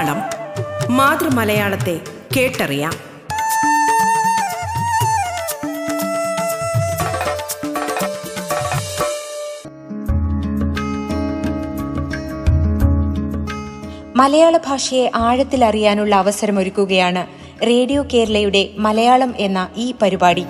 മലയാളം മാതൃമലയാളത്തെ കേട്ടറിയാം. മലയാള ഭാഷയെ ആഴത്തിൽ അറിയാനുള്ള അവസരമൊരുക്കുകയാണ് റേഡിയോ കേരളയുടെ മലയാളം എന്ന ഈ പരിപാടി.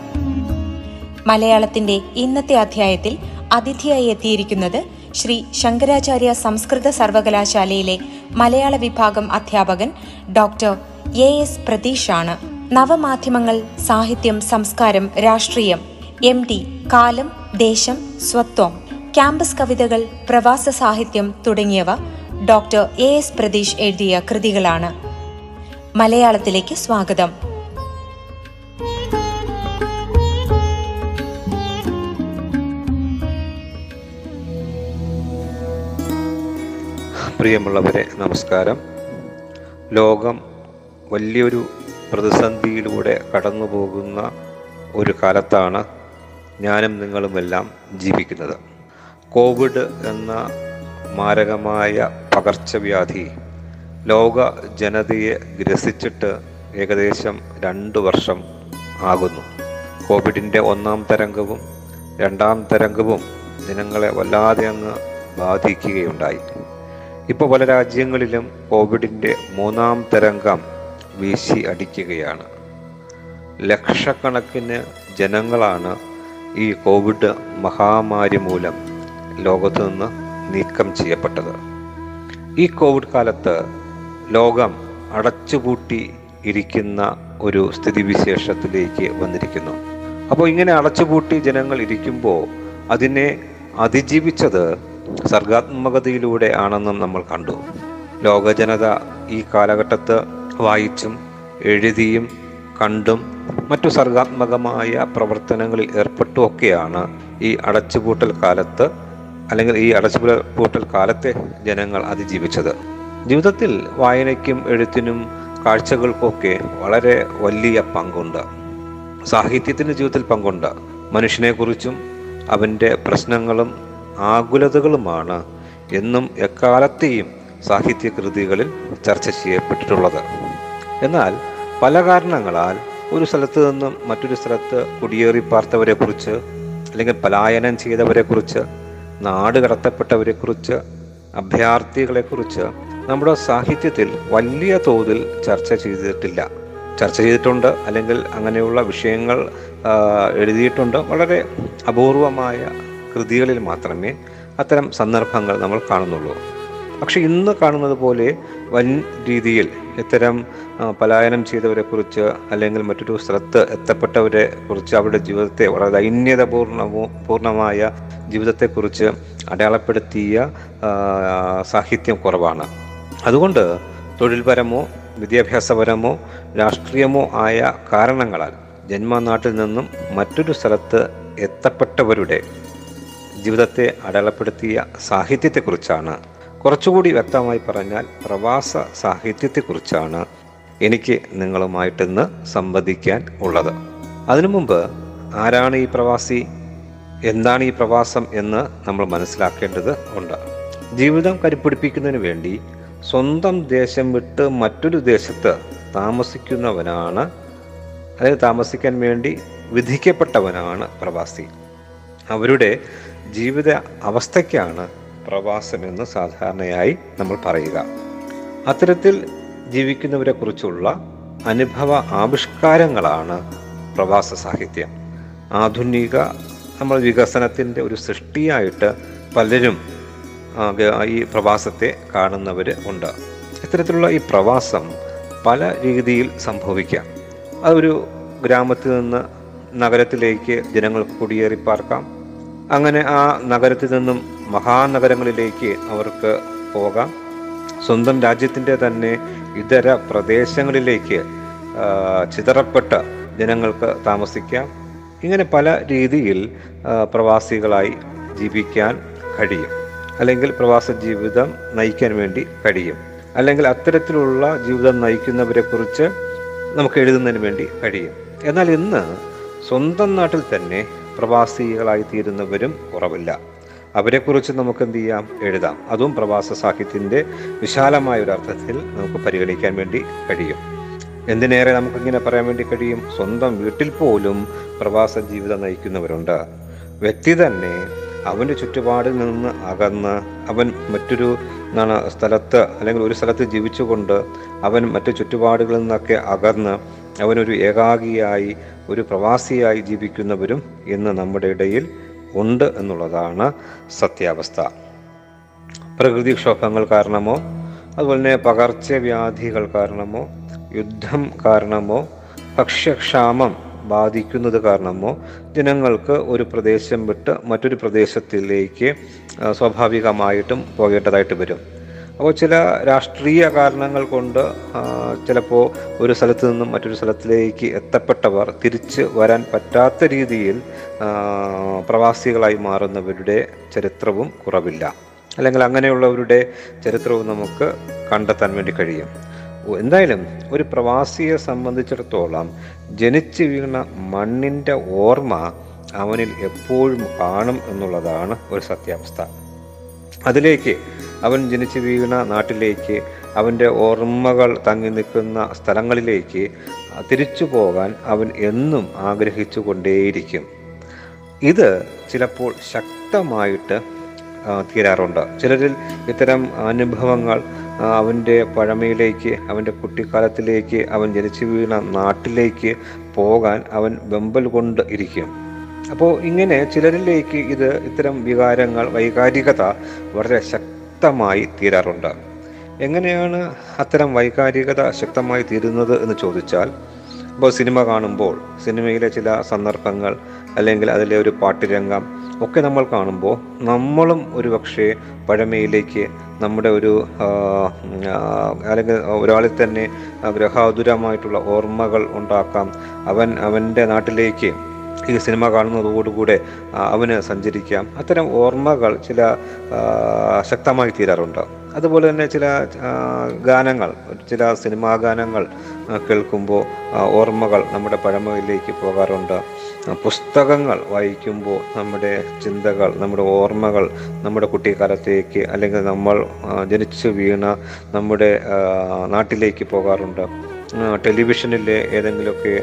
മലയാളത്തിന്റെ ഇന്നത്തെ അധ്യായത്തിൽ അതിഥിയായി എത്തിയിരിക്കുന്നത് ശ്രീ ശങ്കരാചാര്യ സംസ്കൃത സർവകലാശാലയിലെ മലയാള വിഭാഗം അധ്യാപകൻ ഡോക്ടർ എ എസ് പ്രതീഷാണ്. നവമാധ്യമങ്ങൾ സാഹിത്യം സംസ്കാരം രാഷ്ട്രീയം എം ഡി കാലം ദേശം സ്വത്വം ക്യാമ്പസ് കവിതകൾ പ്രവാസ സാഹിത്യം തുടങ്ങിയവ ഡോക്ടർ എ എസ് പ്രതീഷ് എഴുതിയ കൃതികളാണ്. മലയാളത്തിലേക്ക് സ്വാഗതം. പ്രിയമുള്ളവരെ നമസ്കാരം. ലോകം വലിയൊരു പ്രതിസന്ധിയിലൂടെ കടന്നു പോകുന്ന ഒരു കാലത്താണ് ഞാനും നിങ്ങളുമെല്ലാം ജീവിക്കുന്നത്. കോവിഡ് എന്ന മാരകമായ പകർച്ചവ്യാധി ലോക ജനതയെ ഗ്രസിച്ചിട്ട് ഏകദേശം രണ്ട് വർഷം ആകുന്നു. കോവിഡിന്റെ ഒന്നാം തരംഗവും രണ്ടാം തരംഗവും ജനങ്ങളെ വല്ലാതെ അങ്ങ് ബാധിക്കുകയുണ്ടായി. ഇപ്പോൾ പല രാജ്യങ്ങളിലും കോവിഡിന്റെ മൂന്നാം തരംഗം വീശി അടിക്കുകയാണ്. ലക്ഷക്കണക്കിന് ജനങ്ങളാണ് ഈ കോവിഡ് മഹാമാരി മൂലം ലോകത്ത് നിന്ന് നീക്കം ചെയ്യപ്പെട്ടത്. ഈ കോവിഡ് കാലത്ത് ലോകം അടച്ചുപൂട്ടി ഇരിക്കുന്ന ഒരു സ്ഥിതിവിശേഷത്തിലേക്ക് വന്നിരിക്കുന്നു. അപ്പോൾ ഇങ്ങനെ അടച്ചുപൂട്ടി ജനങ്ങൾ ഇരിക്കുമ്പോൾ അതിനെ അതിജീവിച്ചത് സർഗാത്മകതയിലൂടെ ആണെന്നും നമ്മൾ കണ്ടു. ലോകജനത ഈ കാലഘട്ടത്ത് വായിച്ചും എഴുതിയും കണ്ടും മറ്റു സർഗാത്മകമായ പ്രവർത്തനങ്ങളിൽ ഏർപ്പെട്ടുമൊക്കെയാണ് ഈ അടച്ചുപൂട്ടൽ കാലത്ത് അല്ലെങ്കിൽ ഈ അടച്ചുപൂട്ടൽ കാലത്തെ ജനങ്ങൾ അതിജീവിച്ചത്. ജീവിതത്തിൽ വായനയ്ക്കും എഴുത്തിനും കാഴ്ചകൾക്കൊക്കെ വളരെ വലിയ പങ്കുണ്ട്. സാഹിത്യത്തിന്റെ ജീവിതത്തിൽ പങ്കുണ്ട്. മനുഷ്യനെക്കുറിച്ചും അവന്റെ പ്രശ്നങ്ങളും ആകുലതകളുമാണ് എന്നും എക്കാലത്തെയും സാഹിത്യകൃതികളിൽ ചർച്ച ചെയ്യപ്പെട്ടിട്ടുള്ളത്. എന്നാൽ പല കാരണങ്ങളാൽ ഒരു സ്ഥലത്ത് നിന്നും മറ്റൊരു സ്ഥലത്ത് കുടിയേറി പാർത്തവരെ കുറിച്ച് അല്ലെങ്കിൽ പലായനം ചെയ്തവരെ കുറിച്ച് നാട് കടത്തപ്പെട്ടവരെ കുറിച്ച് അഭയാർത്ഥികളെക്കുറിച്ച് നമ്മുടെ സാഹിത്യത്തിൽ വലിയ തോതിൽ ചർച്ച ചെയ്തിട്ടില്ല. ചർച്ച ചെയ്തിട്ടുണ്ട് അല്ലെങ്കിൽ അങ്ങനെയുള്ള വിഷയങ്ങൾ എഴുതിയിട്ടുണ്ട്. വളരെ അപൂർവമായ കൃതികളിൽ മാത്രമേ അത്തരം സന്ദർഭങ്ങൾ നമ്മൾ കാണുന്നുള്ളൂ. പക്ഷെ ഇന്ന് കാണുന്നത് പോലെ വൻ രീതിയിൽ ഇത്തരം പലായനം ചെയ്തവരെ കുറിച്ച് അല്ലെങ്കിൽ മറ്റൊരു സ്ഥലത്ത് എത്തപ്പെട്ടവരെ കുറിച്ച് അവരുടെ ജീവിതത്തെ വളരെ ദൈന്യത പൂർണമോ പൂർണമായ ജീവിതത്തെക്കുറിച്ച് അടയാളപ്പെടുത്തിയ സാഹിത്യം കുറവാണ്. അതുകൊണ്ട് തൊഴിൽപരമോ വിദ്യാഭ്യാസപരമോ രാഷ്ട്രീയമോ ആയ കാരണങ്ങളാൽ ജന്മനാട്ടിൽ നിന്നും മറ്റൊരു സ്ഥലത്ത് എത്തപ്പെട്ടവരുടെ ജീവിതത്തെ അടയാളപ്പെടുത്തിയ സാഹിത്യത്തെക്കുറിച്ചാണ്. കുറച്ചുകൂടി വ്യക്തമായി പറഞ്ഞാൽ പ്രവാസ സാഹിത്യത്തെക്കുറിച്ചാണ് എനിക്ക് നിങ്ങളുമായിട്ടിന്ന് സംവദിക്കാൻ ഉള്ളത്. അതിനു മുമ്പ് ആരാണ് ഈ പ്രവാസി? എന്താണ് ഈ പ്രവാസം എന്ന് നമ്മൾ മനസ്സിലാക്കേണ്ടത് ഉണ്ട്. ജീവിതം കരുപ്പിടിപ്പിക്കുന്നതിന് വേണ്ടി സ്വന്തം ദേശം വിട്ട് മറ്റൊരു ദേശത്ത് താമസിക്കുന്നവനാണ് അതായത് താമസിക്കാൻ വേണ്ടി വിധിക്കപ്പെട്ടവനാണ് പ്രവാസി. അവരുടെ ജീവിത അവസ്ഥയ്ക്കാണ് പ്രവാസം എന്ന് സാധാരണയായി നമ്മൾ പറയുക. അത്തരത്തിൽ ജീവിക്കുന്നവരെ കുറിച്ചുള്ള അനുഭവ ആവിഷ്കാരങ്ങളാണ് പ്രവാസ സാഹിത്യം. ആധുനിക നമ്മൾ വികസനത്തിന്റെ ഒരു സൃഷ്ടിയായിട്ട് പലരും ഈ പ്രവാസത്തെ കാണുന്നവർ ഉണ്ട്. ഇത്തരത്തിലുള്ള ഈ പ്രവാസം പല രീതിയിൽ സംഭവിക്കാം. അതൊരു ഗ്രാമത്തിൽ നിന്ന് നഗരത്തിലേക്ക് ജനങ്ങൾക്ക് കുടിയേറി പാർക്കാം. അങ്ങനെ ആ നഗരത്തിൽ നിന്നും മഹാനഗരങ്ങളിലേക്ക് അവർക്ക് പോകാം. സ്വന്തം രാജ്യത്തിന്റെ തന്നെ ഇതര പ്രദേശങ്ങളിലേക്ക് ചിതറപ്പെട്ട ജനങ്ങൾക്ക് താമസിക്കാം. ഇങ്ങനെ പല രീതിയിൽ പ്രവാസികളായി ജീവിക്കാൻ കഴിയും. അല്ലെങ്കിൽ പ്രവാസ ജീവിതം നയിക്കാൻ വേണ്ടി കഴിയും. അല്ലെങ്കിൽ അത്തരത്തിലുള്ള ജീവിതം നയിക്കുന്നവരെക്കുറിച്ച് നമുക്ക് എഴുതുന്നതിന് വേണ്ടി കഴിയും. എന്നാൽ ഇന്ന് സ്വന്തം നാട്ടിൽ തന്നെ പ്രവാസികളായി തീരുന്നവരും കുറവില്ല. അവരെക്കുറിച്ച് നമുക്ക് എന്ത് ചെയ്യാം എഴുതാം. അതും പ്രവാസ സാഹിത്യത്തിന്റെ വിശാലമായ ഒരു അർത്ഥത്തിൽ നമുക്ക് പരിഗണിക്കാൻ വേണ്ടി കഴിയും. എന്തിനേറെ നമുക്കിങ്ങനെ പറയാൻ വേണ്ടി കഴിയും? സ്വന്തം വീട്ടിൽ പോലും പ്രവാസ ജീവിതം നയിക്കുന്നവരുണ്ട്. വ്യക്തി തന്നെ അവന്റെ ചുറ്റുപാടിൽ നിന്ന് അകന്ന് അവൻ മറ്റൊരു എന്താണ് സ്ഥലത്ത് അല്ലെങ്കിൽ ഒരു സ്ഥലത്ത് ജീവിച്ചുകൊണ്ട് അവൻ മറ്റു ചുറ്റുപാടുകളിൽ നിന്നൊക്കെ അകന്ന് അവനൊരു ഏകാഗിയായി ഒരു പ്രവാസിയായി ജീവിക്കുന്നവരും ഇന്ന് നമ്മുടെ ഇടയിൽ ഉണ്ട് എന്നുള്ളതാണ് സത്യാവസ്ഥ. പ്രകൃതിക്ഷോഭങ്ങൾ കാരണമോ അതുപോലെ തന്നെ പകർച്ചവ്യാധികൾ കാരണമോ യുദ്ധം കാരണമോ ഭക്ഷ്യക്ഷാമം ബാധിക്കുന്നത് കാരണമോ ജനങ്ങൾക്ക് ഒരു പ്രദേശം വിട്ട് മറ്റൊരു പ്രദേശത്തിലേക്ക് സ്വാഭാവികമായിട്ടും പോകേണ്ടതായിട്ട് വരും. അപ്പോൾ ചില രാഷ്ട്രീയ കാരണങ്ങൾ കൊണ്ട് ചിലപ്പോൾ ഒരു സ്ഥലത്ത് നിന്നും മറ്റൊരു സ്ഥലത്തിലേക്ക് എത്തപ്പെട്ടവർ തിരിച്ച് വരാൻ പറ്റാത്ത രീതിയിൽ പ്രവാസികളായി മാറുന്നവരുടെ ചരിത്രവും കുറവില്ല. അല്ലെങ്കിൽ അങ്ങനെയുള്ളവരുടെ ചരിത്രവും നമുക്ക് കണ്ടെത്താൻ വേണ്ടി കഴിയും. എന്തായാലും ഒരു പ്രവാസിയെ സംബന്ധിച്ചിടത്തോളം ജനിച്ചു വീണ മണ്ണിന്റെ ഓർമ്മ അവനിൽ എപ്പോഴും കാണും എന്നുള്ളതാണ് ഒരു സത്യാവസ്ഥ. അതിലേക്ക് അവൻ ജനിച്ചു വീണ നാട്ടിലേക്ക് അവന്റെ ഓർമ്മകൾ തങ്ങി നിൽക്കുന്ന സ്ഥലങ്ങളിലേക്ക് തിരിച്ചു പോകാൻ അവൻ എന്നും ആഗ്രഹിച്ചു കൊണ്ടേയിരിക്കും ഇത് ചിലപ്പോൾ ശക്തമായിട്ട് തീരാറുണ്ട്. ചിലരിൽ ഇത്തരം അനുഭവങ്ങൾ അവന്റെ പഴമയിലേക്ക് അവന്റെ കുട്ടിക്കാലത്തിലേക്ക് അവൻ ജനിച്ചു വീണ നാട്ടിലേക്ക് പോകാൻ അവൻ വെമ്പൽ കൊണ്ട് ഇരിക്കും. അപ്പോൾ ഇങ്ങനെ ചിലരിലേക്ക് ഇത് ഇത്തരം വികാരങ്ങൾ വൈകാരികത വളരെ ശക്തമായി തീരാറുണ്ട്. എങ്ങനെയാണ് അത്തരം വൈകാരികത ശക്തമായി തീരുന്നത് എന്ന് ചോദിച്ചാൽ ഇപ്പോൾ സിനിമ കാണുമ്പോൾ സിനിമയിലെ ചില സന്ദർഭങ്ങൾ അല്ലെങ്കിൽ അതിലെ ഒരു പാട്ടുരംഗം ഒക്കെ നമ്മൾ കാണുമ്പോൾ നമ്മളും ഒരു പക്ഷേ പഴമയിലേക്ക് നമ്മുടെ ഒരു അല്ലെങ്കിൽ ഒരാളിൽ തന്നെ ഗ്രഹാതുരമായിട്ടുള്ള ഓർമ്മകൾ ഉണ്ടാക്കാം. അവൻ അവന്റെ നാട്ടിലേക്ക് ഈ സിനിമ കാണുന്നതോടുകൂടെ അവന് സഞ്ചരിക്കാം. അത്തരം ഓർമ്മകൾ ചില ശക്തമായി തീരാറുണ്ട്. അതുപോലെ തന്നെ ചില ഗാനങ്ങൾ ചില സിനിമാ ഗാനങ്ങൾ കേൾക്കുമ്പോൾ ഓർമ്മകൾ നമ്മുടെ പഴമയിലേക്ക് പോകാറുണ്ട്. പുസ്തകങ്ങൾ വായിക്കുമ്പോൾ നമ്മുടെ ചിന്തകൾ നമ്മുടെ ഓർമ്മകൾ നമ്മുടെ കുട്ടിക്കാലത്തേക്ക് അല്ലെങ്കിൽ നമ്മൾ ജനിച്ചു വീണ നമ്മുടെ നാട്ടിലേക്ക് പോകാറുണ്ട്. ടെലിവിഷനിലെ ഏതെങ്കിലുമൊക്കെ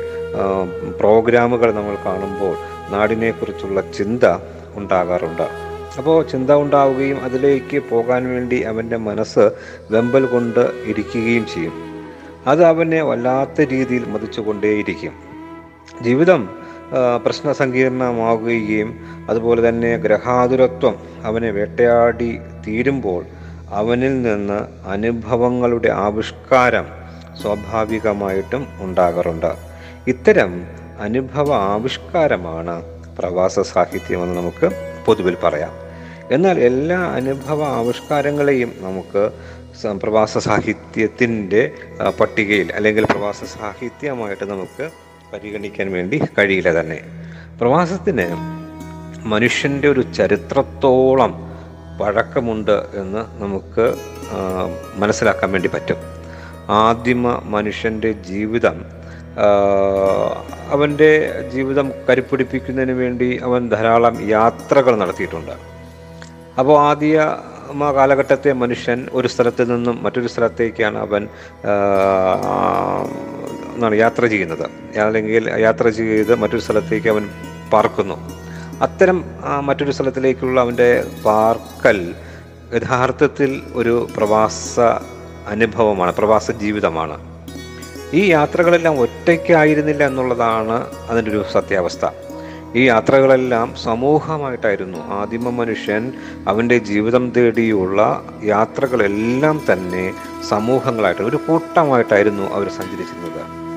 പ്രോഗ്രാമുകൾ നമ്മൾ കാണുമ്പോൾ നാടിനെക്കുറിച്ചുള്ള ചിന്ത ഉണ്ടാകാറുണ്ട്. അപ്പോൾ ചിന്ത ഉണ്ടാവുകയും അതിലേക്ക് പോകാൻ വേണ്ടി അവന്റെ മനസ്സ് വെമ്പൽ കൊണ്ട് ഇരിക്കുകയും ചെയ്യും. അത് അവനെ വല്ലാത്ത രീതിയിൽ മതിച്ചുകൊണ്ടേയിരിക്കും. ജീവിതം പ്രശ്ന സങ്കീർണമാവുകയും അതുപോലെ തന്നെ ഗ്രഹാതുരത്വം അവനെ വേട്ടയാടി തീരുമ്പോൾ അവനിൽ നിന്ന് അനുഭവങ്ങളുടെ ആവിഷ്കാരം സ്വാഭാവികമായിട്ടും ഉണ്ടാകാറുണ്ട്. ഇത്തരം അനുഭവ ആവിഷ്കാരമാണ് പ്രവാസ സാഹിത്യമെന്ന് നമുക്ക് പൊതുവിൽ പറയാം. എന്നാൽ എല്ലാ അനുഭവ ആവിഷ്കാരങ്ങളെയും നമുക്ക് പ്രവാസ സാഹിത്യത്തിന്റെ പട്ടികയിൽ അല്ലെങ്കിൽ പ്രവാസ സാഹിത്യമായിട്ട് നമുക്ക് പരിഗണിക്കാൻ വേണ്ടി കഴിയില്ല തന്നെ. പ്രവാസത്തിന് മനുഷ്യന്റെ ഒരു ചരിത്രത്തോളം പഴക്കമുണ്ട് എന്ന് നമുക്ക് മനസ്സിലാക്കാൻ വേണ്ടി പറ്റും. ആദിമ മനുഷ്യന്റെ ജീവിതം അവന്റെ ജീവിതം കരുപ്പിടിപ്പിക്കുന്നതിന് വേണ്ടി അവൻ ധാരാളം യാത്രകൾ നടത്തിയിട്ടുണ്ട്. അപ്പോൾ ആദ്യ കാലഘട്ടത്തെ മനുഷ്യൻ ഒരു സ്ഥലത്ത് നിന്നും മറ്റൊരു സ്ഥലത്തേക്കാണ് അവൻ എന്നാണ് യാത്ര ചെയ്യുന്നത്. അല്ലെങ്കിൽ യാത്ര ചെയ്ത് മറ്റൊരു സ്ഥലത്തേക്ക് അവൻ പാർക്കുന്നു. അത്തരം മറ്റൊരു സ്ഥലത്തിലേക്കുള്ള അവന്റെ പാർക്കൽ യഥാർത്ഥത്തിൽ ഒരു പ്രവാസ അനുഭവമാണ് പ്രവാസ ജീവിതമാണ്. ഈ യാത്രകളെല്ലാം ഒറ്റയ്ക്കായിരുന്നില്ല എന്നുള്ളതാണ് അതിന്റെ ഒരു സത്യാവസ്ഥ. ഈ യാത്രകളെല്ലാം സമൂഹമായിട്ടായിരുന്നു. ആദിമ മനുഷ്യൻ അവന്റെ ജീവിതം തേടിയുള്ള യാത്രകളെല്ലാം തന്നെ സമൂഹങ്ങളായിട്ട് ഒരു കൂട്ടമായിട്ടായിരുന്നു അവർ സഞ്ചരിച്ചിരുന്നത്.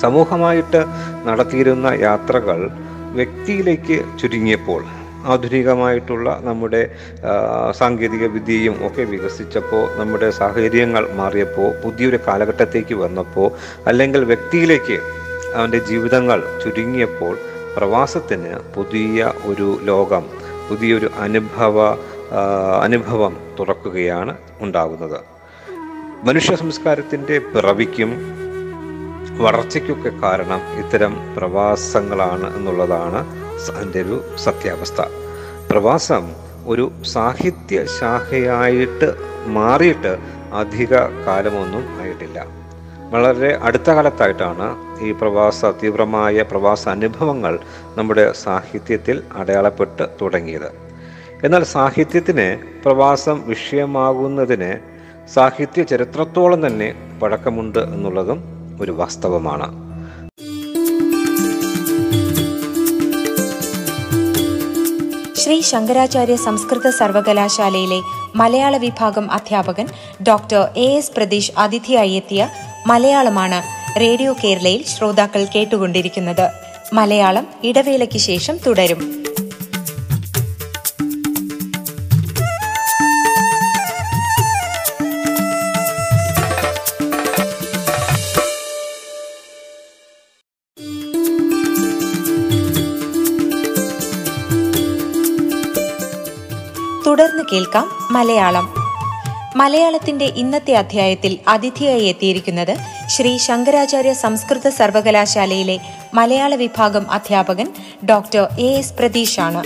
സമൂഹമായിട്ട് നടത്തിയിരുന്ന യാത്രകൾ വ്യക്തിയിലേക്ക് ചുരുങ്ങിയപ്പോൾ ആധുനികമായിട്ടുള്ള നമ്മുടെ സാങ്കേതിക വിദ്യയും ഒക്കെ വികസിച്ചപ്പോൾ നമ്മുടെ സാഹചര്യങ്ങൾ മാറിയപ്പോൾ പുതിയൊരു കാലഘട്ടത്തേക്ക് വന്നപ്പോൾ അല്ലെങ്കിൽ വ്യക്തിയിലേക്ക് അവന്റെ ജീവിതങ്ങൾ ചുരുങ്ങിയപ്പോൾ പ്രവാസത്തിന് പുതിയ ഒരു ലോകം പുതിയൊരു അനുഭവ അനുഭവം തുറക്കുകയാണ് ഉണ്ടാകുന്നത്. മനുഷ്യ സംസ്കാരത്തിന്റെ പിറവിക്കും വളർച്ചയ്ക്കൊക്കെ കാരണം ഇത്തരം പ്രവാസങ്ങളാണ് എന്നുള്ളതാണ് എന്റെ ഒരു സത്യാവസ്ഥ. പ്രവാസം ഒരു സാഹിത്യ ശാഖയായിട്ട് മാറിയിട്ട് അധിക കാലമൊന്നും ആയിട്ടില്ല. വളരെ അടുത്ത കാലത്തായിട്ടാണ് ഈ പ്രവാസ തീവ്രമായ പ്രവാസ അനുഭവങ്ങൾ നമ്മുടെ സാഹിത്യത്തിൽ അടയാളപ്പെട്ട് തുടങ്ങിയത്. എന്നാൽ സാഹിത്യത്തിന് പ്രവാസം വിഷയമാകുന്നതിന് സാഹിത്യ ചരിത്രത്തോളം തന്നെ പഴക്കമുണ്ട് എന്നുള്ളതും ഒരു വാസ്തവമാണ്. ശ്രീ ശങ്കരാചാര്യ സംസ്കൃത സർവകലാശാലയിലെ മലയാള വിഭാഗം അധ്യാപകൻ ഡോക്ടർ എ എസ് പ്രതീഷ് അതിഥിയായി എത്തിയ മലയാളമാണ് റേഡിയോ കേരളയിൽ ശ്രോതാക്കൾ കേട്ടുകൊണ്ടിരിക്കുന്നത്. മലയാളം ഇടവേളയ്ക്ക് ശേഷം തുടരും. കേൾക്കാം മലയാളം. മലയാളത്തിന്റെ ഇന്നത്തെ അധ്യായത്തിൽ അതിഥിയായി എത്തിയിരിക്കുന്നത് ശ്രീ ശങ്കരാചാര്യ സംസ്കൃത സർവകലാശാലയിലെ മലയാള വിഭാഗം അധ്യാപകൻ ഡോക്ടർ എ എസ് പ്രതീഷ് ആണ്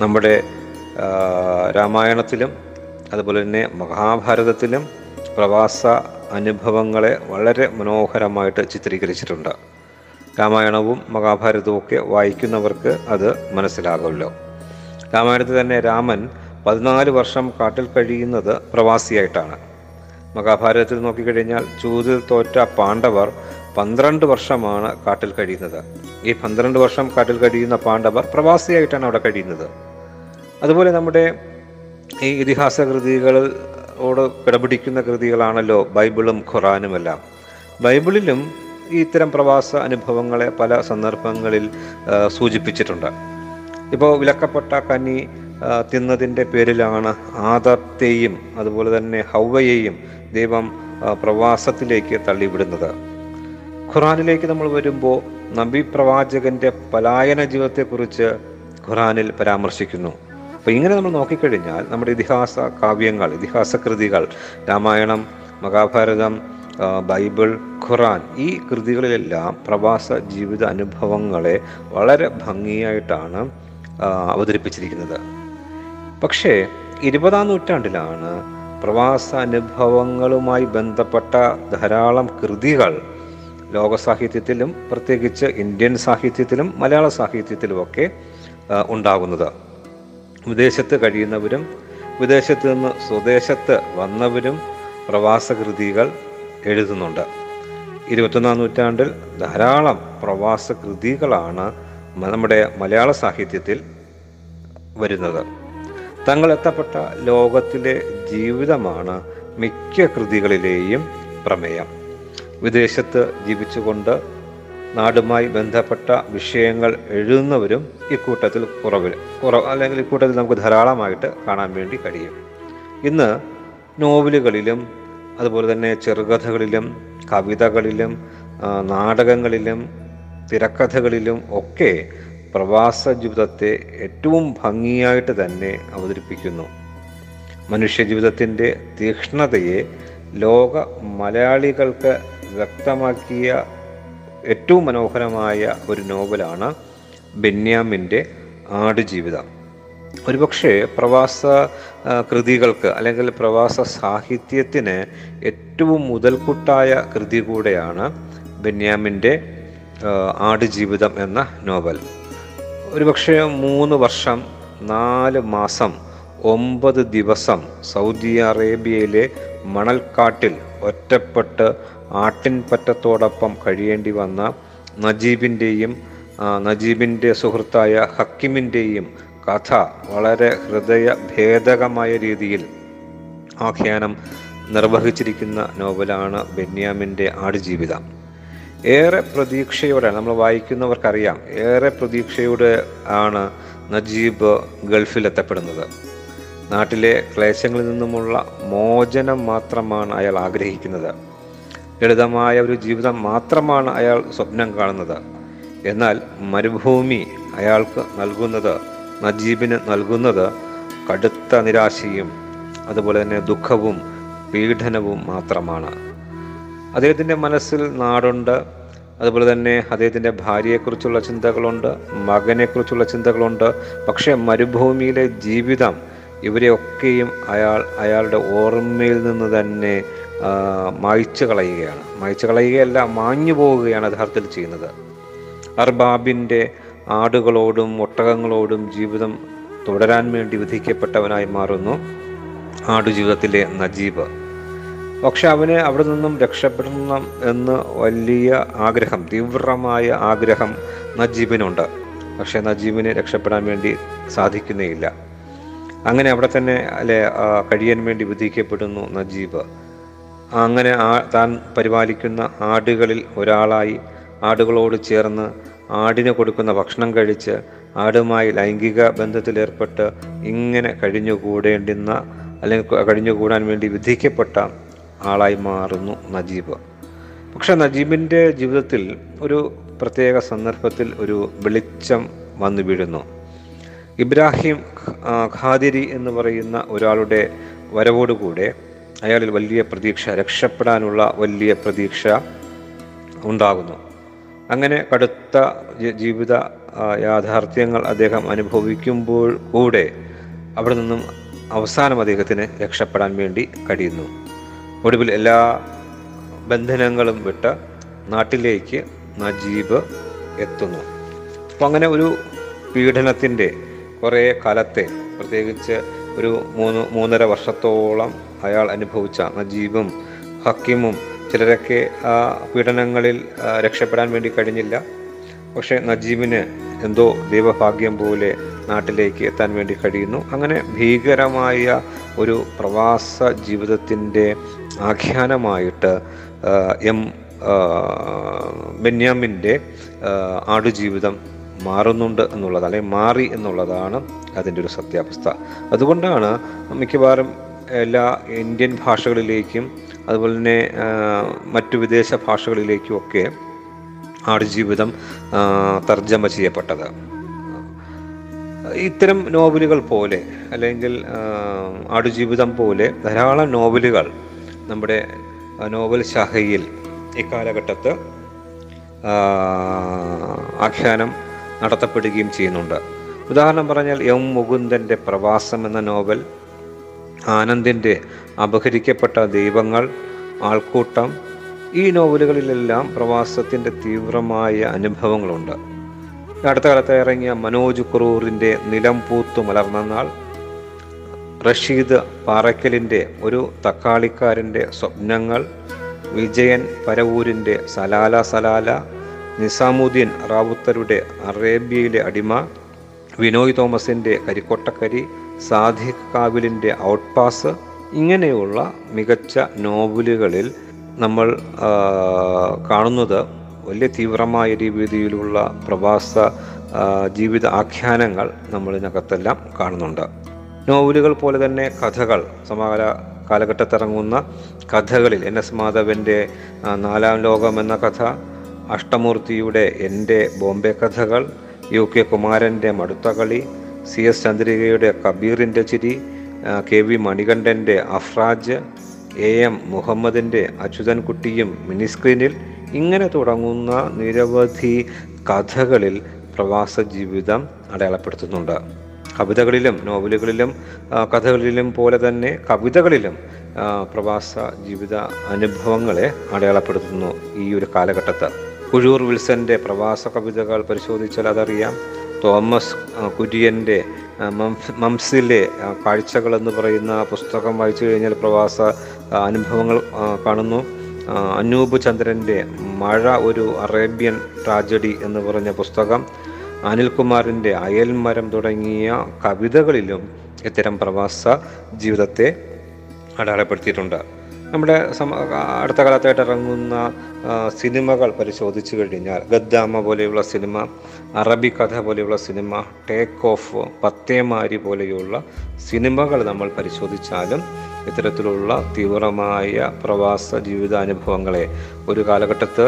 നമ്മുടെ രാമായണത്തിലും അതുപോലെ തന്നെ മഹാഭാരതത്തിലും പ്രവാസ അനുഭവങ്ങളെ വളരെ മനോഹരമായിട്ട് ചിത്രീകരിച്ചിട്ടുണ്ട്. രാമായണവും മഹാഭാരതവും ഒക്കെ വായിക്കുന്നവർക്ക് അത് മനസ്സിലാകുമല്ലോ. രാമായണത്തിൽ തന്നെ രാമൻ പതിനാല് വർഷം കാട്ടിൽ കഴിയുന്നത് പ്രവാസിയായിട്ടാണ്. മഹാഭാരതത്തിൽ നോക്കിക്കഴിഞ്ഞാൽ ചൂതിൽ തോറ്റ പാണ്ഡവർ പന്ത്രണ്ട് വർഷമാണ് കാട്ടിൽ കഴിയുന്നത്. ഈ പന്ത്രണ്ട് വർഷം കാട്ടിൽ കഴിയുന്ന പാണ്ഡവർ പ്രവാസിയായിട്ടാണ് അവിടെ കഴിയുന്നത്. അതുപോലെ നമ്മുടെ ഈ ഇതിഹാസ കൃതികളോട് കിടപിടിക്കുന്ന കൃതികളാണല്ലോ ബൈബിളും ഖുറാനുമെല്ലാം ബൈബിളിലും ഈ ഇത്തരം പ്രവാസ അനുഭവങ്ങളെ പല സന്ദർഭങ്ങളിൽ സൂചിപ്പിച്ചിട്ടുണ്ട്. ഇപ്പോൾ വിലക്കപ്പെട്ട കനി തിന്നതിന്റെ പേരിലാണ് ആദത്തെയും അതുപോലെ തന്നെ ഹൗവയെയും ദൈവം പ്രവാസത്തിലേക്ക് തള്ളിവിടുന്നത്. ഖുറാനിലേക്ക് നമ്മൾ വരുമ്പോൾ നബി പ്രവാചകന്റെ പലായന ജീവിതത്തെക്കുറിച്ച് ഖുറാനിൽ പരാമർശിക്കുന്നു. അപ്പോൾ ഇങ്ങനെ നമ്മൾ നോക്കിക്കഴിഞ്ഞാൽ നമ്മുടെ ഇതിഹാസ കാവ്യങ്ങൾ ഇതിഹാസ കൃതികൾ രാമായണം മഹാഭാരതം ബൈബിൾ ഖുറാൻ ഈ കൃതികളിലെല്ലാം പ്രവാസ ജീവിത അനുഭവങ്ങളെ വളരെ ഭംഗിയായിട്ടാണ് അവതരിപ്പിച്ചിരിക്കുന്നത്. പക്ഷേ ഇരുപതാം നൂറ്റാണ്ടിലാണ് പ്രവാസ അനുഭവങ്ങളുമായി ബന്ധപ്പെട്ട ധാരാളം കൃതികൾ ലോക സാഹിത്യത്തിലും പ്രത്യേകിച്ച് ഇന്ത്യൻ സാഹിത്യത്തിലും മലയാള സാഹിത്യത്തിലുമൊക്കെ ഉണ്ടാകുന്നത്. വിദേശത്ത് കഴിയുന്നവരും വിദേശത്ത് നിന്ന് സ്വദേശത്ത് വന്നവരും പ്രവാസ കൃതികൾ എഴുതുന്നുണ്ട്. ഇരുപത്തൊന്നാം നൂറ്റാണ്ടിൽ ധാരാളം പ്രവാസ കൃതികളാണ് നമ്മുടെ മലയാള സാഹിത്യത്തിൽ വരുന്നത്. തങ്ങൾ എത്തപ്പെട്ട ലോകത്തിലെ ജീവിതമാണ് മിക്ക കൃതികളിലെയും പ്രമേയം. വിദേശത്ത് ജീവിച്ചുകൊണ്ട് നാടുമായി ബന്ധപ്പെട്ട വിഷയങ്ങൾ എഴുതുന്നവരും ഇക്കൂട്ടത്തിൽ കുറവിൽ കുറവ് അല്ലെങ്കിൽ ഇക്കൂട്ടത്തിൽ നമുക്ക് ധാരാളമായിട്ട് കാണാൻ വേണ്ടി കഴിയും. ഇന്ന് നോവലുകളിലും അതുപോലെ തന്നെ ചെറുകഥകളിലും കവിതകളിലും നാടകങ്ങളിലും തിരക്കഥകളിലും ഒക്കെ പ്രവാസ ജീവിതത്തെ ഏറ്റവും ഭംഗിയായിട്ട് തന്നെ അവതരിപ്പിക്കുന്നു. മനുഷ്യ ജീവിതത്തിന്റെ തീക്ഷ്ണതയെ ലോക മലയാളികൾക്ക് വ്യക്തമാക്കിയ ഏറ്റവും മനോഹരമായ ഒരു നോവലാണ് ബെന്യാമിന്റെ ആടുജീവിതം. ഒരുപക്ഷെ പ്രവാസ കൃതികൾക്ക് അല്ലെങ്കിൽ പ്രവാസ സാഹിത്യത്തിന് ഏറ്റവും മുതൽക്കൂട്ടായ കൃതി കൂടെയാണ് ബെന്യാമിന്റെ ആടുജീവിതം എന്ന നോവൽ. ഒരുപക്ഷെ മൂന്ന് വർഷം നാല് മാസം ഒമ്പത് ദിവസം സൗദി അറേബ്യയിലെ മണൽക്കാട്ടിൽ ഒറ്റപ്പെട്ട് ആട്ടിൻപറ്റത്തോടൊപ്പം കഴിയേണ്ടി വന്ന നജീബിന്റെയും നജീബിന്റെ സുഹൃത്തായ ഹക്കിമിന്റെയും കഥ വളരെ ഹൃദയ ഭേദകമായ രീതിയിൽ ആഖ്യാനം നിർവഹിച്ചിരിക്കുന്ന നോവലാണ് ബെന്യാമിന്റെ ആടുജീവിതം. ഏറെ പ്രതീക്ഷയോടെ നമ്മൾ വായിക്കുന്നവർക്കറിയാം ഏറെ പ്രതീക്ഷയോടെ ആണ് നജീബ് ഗൾഫിൽ എത്തപ്പെടുന്നത് നാട്ടിലെ ക്ലേശങ്ങളിൽ നിന്നുമുള്ള മോചനം മാത്രമാണ് അയാൾ ആഗ്രഹിക്കുന്നത്. ലളിതമായ ഒരു ജീവിതം മാത്രമാണ് അയാൾ സ്വപ്നം കാണുന്നത്. എന്നാൽ മരുഭൂമി അയാൾക്ക് നൽകുന്നത് നജീബിന് നൽകുന്നത് കടുത്ത നിരാശയും അതുപോലെ തന്നെ ദുഃഖവും പീഡനവും മാത്രമാണ്. അദ്ദേഹത്തിന്റെ മനസ്സിൽ നാടുണ്ട് അതുപോലെ തന്നെ അദ്ദേഹത്തിന്റെ ഭാര്യയെക്കുറിച്ചുള്ള ചിന്തകളുണ്ട് മകനെക്കുറിച്ചുള്ള ചിന്തകളുണ്ട്. പക്ഷേ മരുഭൂമിയിലെ ജീവിതം ഇവരെയൊക്കെയും അയാൾ അയാളുടെ ഓർമ്മയിൽ നിന്ന് തന്നെ മായ്ച്ചു കളയുകയാണ്. മായ്ച്ചു കളയുകയല്ല മാഞ്ഞു പോവുകയാണ് യഥാർത്ഥത്തിൽ ചെയ്യുന്നത്. അർബാബിന്റെ ആടുകളോടും ഒട്ടകങ്ങളോടും ജീവിതം തുടരാൻ വേണ്ടി വിധിക്കപ്പെട്ടവനായി മാറുന്നു ആടുജീവിതത്തിലെ നജീബ്. പക്ഷെ അവന് അവിടെ നിന്നും രക്ഷപ്പെടണം എന്ന് വലിയ ആഗ്രഹം തീവ്രമായ ആഗ്രഹം നജീബിനുണ്ട്. പക്ഷെ നജീബിന് രക്ഷപ്പെടാൻ വേണ്ടി സാധിക്കുന്നേയില്ല. അങ്ങനെ അവിടെ തന്നെ അല്ലെ കഴിയാൻ വേണ്ടി വിധിക്കപ്പെടുന്നു നജീബ്. അങ്ങനെ ആ താൻ പരിപാലിക്കുന്ന ആടുകളിൽ ഒരാളായി ആടുകളോട് ചേർന്ന് ആടിന് കൊടുക്കുന്ന ഭക്ഷണം കഴിച്ച് ആടുമായി ലൈംഗിക ബന്ധത്തിലേർപ്പെട്ട് ഇങ്ങനെ കഴിഞ്ഞുകൂടേണ്ടുന്ന അല്ലെങ്കിൽ കഴിഞ്ഞുകൂടാൻ വേണ്ടി വിധിക്കപ്പെട്ട ആളായി മാറുന്നു നജീബ്. പക്ഷെ നജീബിന്റെ ജീവിതത്തിൽ ഒരു പ്രത്യേക സന്ദർഭത്തിൽ ഒരു വെളിച്ചം വന്നു വീഴുന്നു ഇബ്രാഹിം ഖാദിരി എന്ന് പറയുന്ന ഒരാളുടെ വരവോടുകൂടെ അയാളിൽ വലിയ പ്രതീക്ഷ രക്ഷപ്പെടാനുള്ള വലിയ പ്രതീക്ഷ ഉണ്ടാകുന്നു. അങ്ങനെ കടുത്ത ജീവിത യാഥാർത്ഥ്യങ്ങൾ അദ്ദേഹം അനുഭവിക്കുമ്പോൾ കൂടെ അവിടെ നിന്നും അവസാനം അദ്ദേഹത്തിന് രക്ഷപ്പെടാൻ വേണ്ടി കഴിയുന്നു. ഒടുവിൽ എല്ലാ ബന്ധനങ്ങളും വിട്ട് നാട്ടിലേക്ക് നജീബ് എത്തുന്നു. അപ്പോൾ അങ്ങനെ ഒരു പീഡനത്തിന്റെ കുറേ കാലത്തെ പ്രത്യേകിച്ച് ഒരു മൂന്ന് മൂന്നര വർഷത്തോളം അയാൾ അനുഭവിച്ച നജീബും ഹക്കിമും ചിലരൊക്കെ ആ പീഡനങ്ങളിൽ രക്ഷപ്പെടാൻ വേണ്ടി കഴിഞ്ഞില്ല. പക്ഷേ നജീബിന് എന്തോ ദൈവഭാഗ്യം പോലെ നാട്ടിലേക്ക് എത്താൻ വേണ്ടി കഴിയുന്നു. അങ്ങനെ ഭീകരമായ ഒരു പ്രവാസ ജീവിതത്തിന്റെ ആഖ്യാനമായിട്ട് എം ബെന്യാമിന്റെ ആടുജീവിതം മാറുന്നുണ്ട് എന്നുള്ളത് അല്ലെങ്കിൽ മാറി എന്നുള്ളതാണ് അതിന്റെ ഒരു സത്യാവസ്ഥ. അതുകൊണ്ടാണ് മിക്കവാറും എല്ലാ ഇന്ത്യൻ ഭാഷകളിലേക്കും അതുപോലെ തന്നെ മറ്റു വിദേശ ഭാഷകളിലേക്കും ഒക്കെ ആടുജീവിതം തർജമ ചെയ്യപ്പെട്ടത്. ഇത്തരം നോവലുകൾ പോലെ അല്ലെങ്കിൽ ആടുജീവിതം പോലെ ധാരാളം നോവലുകൾ നമ്മുടെ നോവൽ ശാഖയിൽ ഇക്കാലഘട്ടത്ത് ആഖ്യാനം നടത്തപ്പെടുകയും ചെയ്യുന്നുണ്ട്. ഉദാഹരണം പറഞ്ഞാൽ എം മുകുന്ദന്റെ പ്രവാസം എന്ന നോവൽ ആനന്ദിന്റെ അപഹരിക്കപ്പെട്ട ദൈവങ്ങൾ ആൾക്കൂട്ടം ഈ നോവലുകളിലെല്ലാം പ്രവാസത്തിന്റെ തീവ്രമായ അനുഭവങ്ങളുണ്ട്. അടുത്ത കാലത്ത് ഇറങ്ങിയ മനോജ് കുറൂറിന്റെ നിലം പൂത്തു മലർന്ന നാൾ റഷീദ് പാറയ്ക്കലിന്റെ ഒരു തക്കാളിക്കാരന്റെ സ്വപ്നങ്ങൾ വിജയൻ പരവൂരിന്റെ സലാല സലാല നിസാമുദ്ദീൻ റാവുത്തരുടെ അറേബ്യയിലെ അടിമ വിനോയ് തോമസിന്റെ കരിക്കോട്ടക്കരി സാദിഖ് കാവിലിന്റെ ഔട്ട്പാസ് ഇങ്ങനെയുള്ള മികച്ച നോവലുകളിൽ നമ്മൾ കാണുന്നത് വലിയ തീവ്രമായ രീതിയിലുള്ള പ്രവാസ ജീവിത ആഖ്യാനങ്ങൾ നമ്മളിതിനകത്തെല്ലാം കാണുന്നുണ്ട്. നോവലുകൾ പോലെ തന്നെ കഥകൾ സമകാല കാലഘട്ടത്തിറങ്ങുന്ന കഥകളിൽ എൻ എസ് മാധവന്റെ നാലാം ലോകം എന്ന കഥ അഷ്ടമൂർത്തിയുടെ എന്റെ ബോംബെ കഥകൾ യു കെ കുമാരന്റെ മടുത്ത കളി സി എസ് ചന്ദ്രികയുടെ കബീറിന്റെ ചിരി കെ വി മണികണ്ഠന്റെ അഫ്രാജ് എ എം മുഹമ്മദിന്റെ അച്യുതൻകുട്ടിയും മിനിസ്ക്രീനിൽ ഇങ്ങനെ തുടങ്ങുന്ന നിരവധി കഥകളിൽ പ്രവാസ ജീവിതം അടയാളപ്പെടുത്തുന്നുണ്ട്. കവിതകളിലും നോവലുകളിലും കഥകളിലും പോലെ തന്നെ കവിതകളിലും പ്രവാസ ജീവിത അനുഭവങ്ങളെ അടയാളപ്പെടുത്തുന്നു ഈ ഒരു കാലഘട്ടത്ത്. കുഴൂർ വിൽസന്റെ പ്രവാസ കവിതകൾ പരിശോധിച്ചാൽ അതറിയാം. തോമസ് കുര്യന്റെ മംസിലെ കാഴ്ചകൾ എന്ന് പറയുന്ന പുസ്തകം വായിച്ചു കഴിഞ്ഞാൽ പ്രവാസ അനുഭവങ്ങൾ കാണുന്നു. അനൂപ് ചന്ദ്രന്റെ മഴ ഒരു അറേബ്യൻ ട്രാജഡി എന്ന് പറഞ്ഞ പുസ്തകം. അനിൽകുമാറിന്റെ അയൽമരം തുടങ്ങിയ കവിതകളിലും ഇത്തരം പ്രവാസ ജീവിതത്തെ അടയാളപ്പെടുത്തിയിട്ടുണ്ട്. നമ്മുടെ അടുത്ത കാലത്തായിട്ട് ഇറങ്ങുന്ന സിനിമകൾ പരിശോധിച്ചു കഴിഞ്ഞാൽ ഗദ്ദാമ പോലെയുള്ള സിനിമ അറബി കഥ പോലെയുള്ള സിനിമ ടേക്ക് ഓഫ് പത്തേമാരി പോലെയുള്ള സിനിമകൾ നമ്മൾ പരിശോധിച്ചാലും ഇത്തരത്തിലുള്ള തീവ്രമായ പ്രവാസ ജീവിതാനുഭവങ്ങളെ ഒരു കാലഘട്ടത്ത്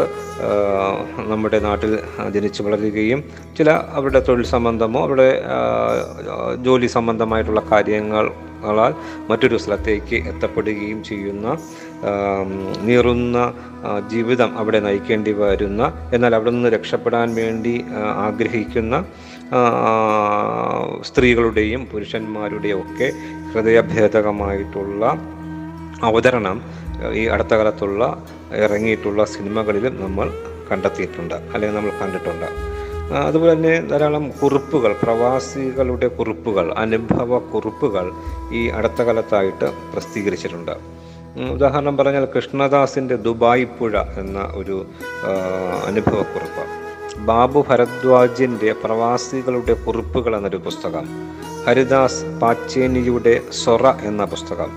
നമ്മുടെ നാട്ടിൽ ജനിച്ചു വളരുകയും ചില അവരുടെ തൊഴിൽ സംബന്ധമോ അവരുടെ ജോലി സംബന്ധമായിട്ടുള്ള കാര്യങ്ങൾ കളാൽ മറ്റൊരു സ്ഥലത്തേക്ക് എത്തപ്പെടുകയും ചെയ്യുന്ന നീറുന്ന ജീവിതം അവിടെ നയിക്കേണ്ടി വരുന്ന എന്നാൽ അവിടെ നിന്ന് രക്ഷപ്പെടാൻ വേണ്ടി ആഗ്രഹിക്കുന്ന സ്ത്രീകളുടെയും പുരുഷന്മാരുടെയും ഒക്കെ ഹൃദയഭേദകമായിട്ടുള്ള അവതരണം ഈ അടുത്ത കാലത്തുള്ള ഇറങ്ങിയിട്ടുള്ള സിനിമകളിലും നമ്മൾ കണ്ടെത്തിയിട്ടുണ്ട് അല്ലെങ്കിൽ നമ്മൾ കണ്ടിട്ടുണ്ട്. അതുപോലെ തന്നെ ധാരാളം കുറിപ്പുകൾ പ്രവാസികളുടെ കുറിപ്പുകൾ അനുഭവ കുറിപ്പുകൾ ഈ അടുത്ത കാലത്തായിട്ട് പ്രസിദ്ധീകരിച്ചിട്ടുണ്ട്. ഉദാഹരണം പറഞ്ഞാൽ കൃഷ്ണദാസിന്റെ ദുബായ് പുഴ എന്ന ഒരു അനുഭവക്കുറിപ്പ്. ബാബു ഭരദ്വാജിന്റെ പ്രവാസികളുടെ കുറിപ്പുകൾ എന്നൊരു പുസ്തകം ഹരിദാസ് പാച്ചേനിയുടെ സൊറ എന്ന പുസ്തകം.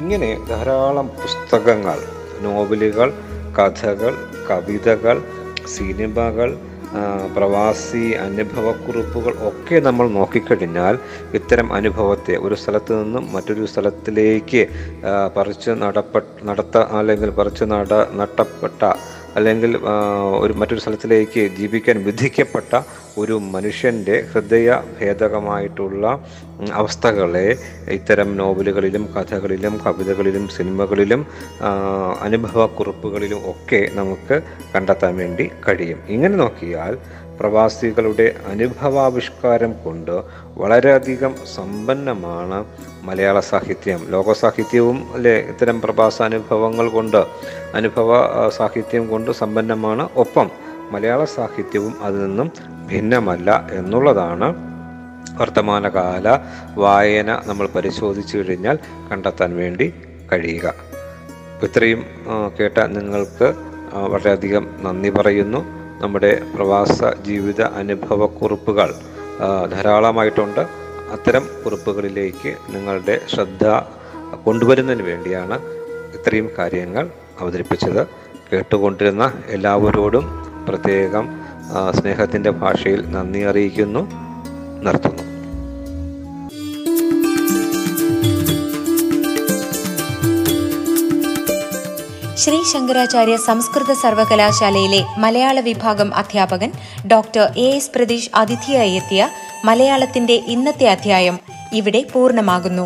ഇങ്ങനെ ധാരാളം പുസ്തകങ്ങൾ നോവലുകൾ കഥകൾ കവിതകൾ സിനിമകൾ പ്രവാസി അനുഭവക്കുറിപ്പുകൾ ഒക്കെ നമ്മൾ നോക്കിക്കഴിഞ്ഞാൽ ഇത്തരം അനുഭവത്തെ ഒരു സ്ഥലത്ത് നിന്നും മറ്റൊരു സ്ഥലത്തിലേക്ക് പറിച്ച് നടപ്പ നടത്ത അല്ലെങ്കിൽ പറിച്ച് നട നട്ടപ്പെട്ട അല്ലെങ്കിൽ ഒരു മറ്റൊരു സ്ഥലത്തിലേക്ക് ജീവിക്കാൻ വിധിക്കപ്പെട്ട ഒരു മനുഷ്യന്റെ ഹൃദയ ഭേദകമായിട്ടുള്ള അവസ്ഥകളെ ഇത്തരം നോവലുകളിലും കഥകളിലും കവിതകളിലും സിനിമകളിലും അനുഭവക്കുറിപ്പുകളിലും ഒക്കെ നമുക്ക് കണ്ടെത്താൻ വേണ്ടി കഴിയും. ഇങ്ങനെ നോക്കിയാൽ പ്രവാസികളുടെ അനുഭവാവിഷ്കാരം കൊണ്ട് വളരെയധികം സമ്പന്നമാണ് മലയാള സാഹിത്യം. ലോക സാഹിത്യവും അല്ലെ? ഇത്തരം പ്രവാസ അനുഭവങ്ങൾ കൊണ്ട് അനുഭവ സാഹിത്യം കൊണ്ട് സമ്പന്നമാണ്. ഒപ്പം മലയാള സാഹിത്യവും അതിൽ നിന്നും ഭിന്നമല്ല എന്നുള്ളതാണ് വർത്തമാനകാല വായന നമ്മൾ പരിശോധിച്ചു കഴിഞ്ഞാൽ കണ്ടെത്താൻ വേണ്ടി കഴിയുക. ഇത്രയും കേട്ട നിങ്ങൾക്ക് വളരെയധികം നന്ദി പറയുന്നു. നമ്മുടെ പ്രവാസ ജീവിത അനുഭവക്കുറിപ്പുകൾ കുറിപ്പുകൾ ധാരാളമായിട്ടുണ്ട്. അത്തരം കുറിപ്പുകളിലേക്ക് നിങ്ങളുടെ ശ്രദ്ധ കൊണ്ടുവരുന്നതിന് വേണ്ടിയാണ് ഇത്രയും കാര്യങ്ങൾ അവതരിപ്പിച്ചത്. കേട്ടുകൊണ്ടിരുന്ന എല്ലാവരോടും പ്രത്യേകം സ്നേഹത്തിന്റെ ഭാഷയിൽ നന്ദി അറിയിക്കുന്നു. നിർത്തുന്നു. ശങ്കരാചാര്യ സംസ്കൃത സർവകലാശാലയിലെ മലയാള വിഭാഗം അധ്യാപകൻ ഡോക്ടർ എ എസ് പ്രതീഷ് അതിഥിയായി എത്തിയ മലയാളത്തിന്റെ ഇന്നത്തെ അധ്യായം ഇവിടെ പൂർണമാകുന്നു